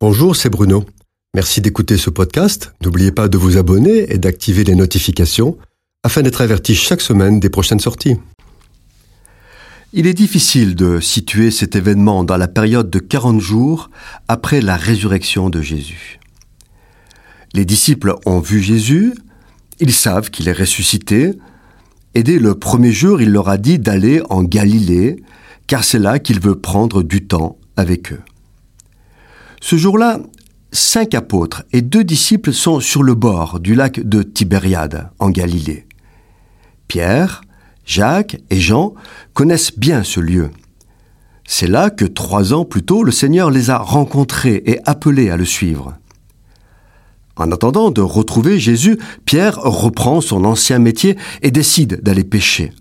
Bonjour, c'est Bruno. Merci d'écouter ce podcast. N'oubliez pas de vous abonner et d'activer les notifications afin d'être averti chaque semaine des prochaines sorties. Il est difficile de situer cet événement dans la période de 40 jours après la résurrection de Jésus. Les disciples ont vu Jésus, ils savent qu'il est ressuscité, et dès le premier jour, il leur a dit d'aller en Galilée, car c'est là qu'il veut prendre du temps avec eux. Ce jour-là, cinq apôtres et deux disciples sont sur le bord du lac de Tibériade, en Galilée. Pierre, Jacques et Jean connaissent bien ce lieu. C'est là que trois ans plus tôt, le Seigneur les a rencontrés et appelés à le suivre. En attendant de retrouver Jésus, Pierre reprend son ancien métier et décide d'aller pêcher.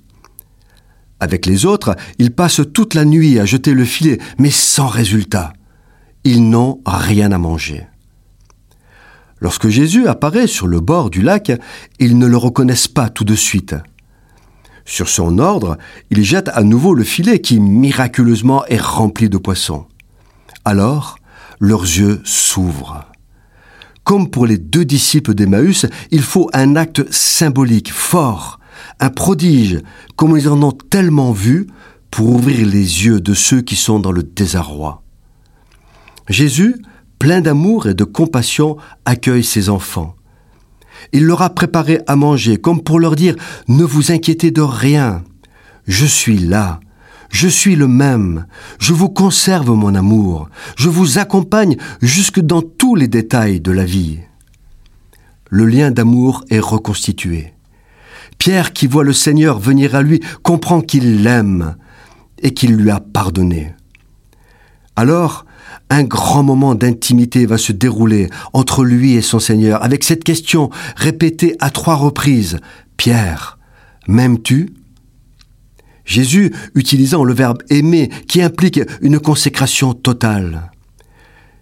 Avec les autres, il passe toute la nuit à jeter le filet, mais sans résultat ils n'ont rien à manger. Lorsque Jésus apparaît sur le bord du lac, ils ne le reconnaissent pas tout de suite. Sur son ordre, il jette à nouveau le filet qui miraculeusement est rempli de poissons. Alors, leurs yeux s'ouvrent. Comme pour les deux disciples d'Emmaüs, il faut un acte symbolique, fort, un prodige, comme ils en ont tellement vu, pour ouvrir les yeux de ceux qui sont dans le désarroi. Jésus, plein d'amour et de compassion, accueille ses enfants. Il leur a préparé à manger, comme pour leur dire Ne vous inquiétez de rien. Je suis là. Je suis le même. Je vous conserve mon amour. Je vous accompagne jusque dans tous les détails de la vie. Le lien d'amour est reconstitué. Pierre, qui voit le Seigneur venir à lui, comprend qu'il l'aime et qu'il lui a pardonné. Alors, un grand moment d'intimité va se dérouler entre lui et son Seigneur, avec cette question répétée à trois reprises. Pierre, m'aimes-tu? Jésus utilisant le verbe aimer qui implique une consécration totale.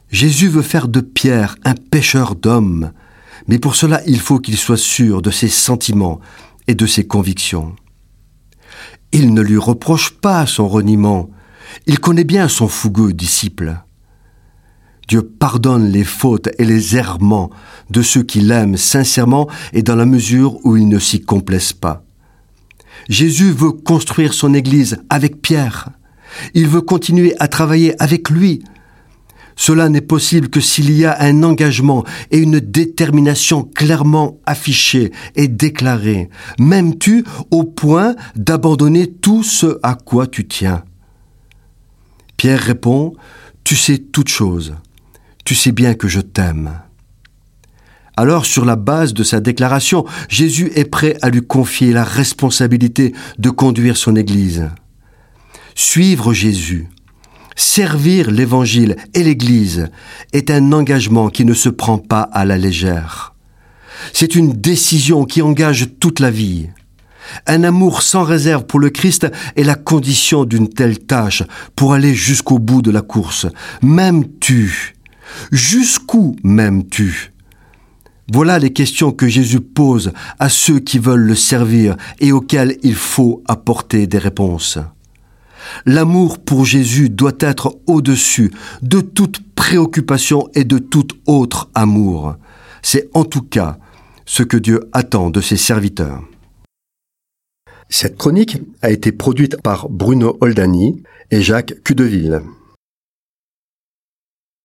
Jésus veut faire de Pierre un pêcheur d'hommes, mais pour cela il faut qu'il soit sûr de ses sentiments et de ses convictions. Il ne lui reproche pas son reniement, il connaît bien son fougueux disciple. Dieu pardonne les fautes et les errements de ceux qui l'aiment sincèrement et dans la mesure où ils ne s'y complaisent pas. Jésus veut construire son Église avec Pierre. Il veut continuer à travailler avec lui. Cela n'est possible que s'il y a un engagement et une détermination clairement affichée et déclarée. M'aimes-tu au point d'abandonner tout ce à quoi tu tiens? Pierre répond, Tu sais toutes choses tu sais bien que je t'aime. Alors, sur la base de sa déclaration, Jésus est prêt à lui confier la responsabilité de conduire son Église. Suivre Jésus, servir l'Évangile et l'Église est un engagement qui ne se prend pas à la légère. C'est une décision qui engage toute la vie. Un amour sans réserve pour le Christ est la condition d'une telle tâche pour aller jusqu'au bout de la course. Même tu Jusqu'où m'aimes-tu? Voilà les questions que Jésus pose à ceux qui veulent le servir et auxquelles il faut apporter des réponses. L'amour pour Jésus doit être au-dessus de toute préoccupation et de tout autre amour. C'est en tout cas ce que Dieu attend de ses serviteurs. Cette chronique a été produite par Bruno Oldani et Jacques Cudeville.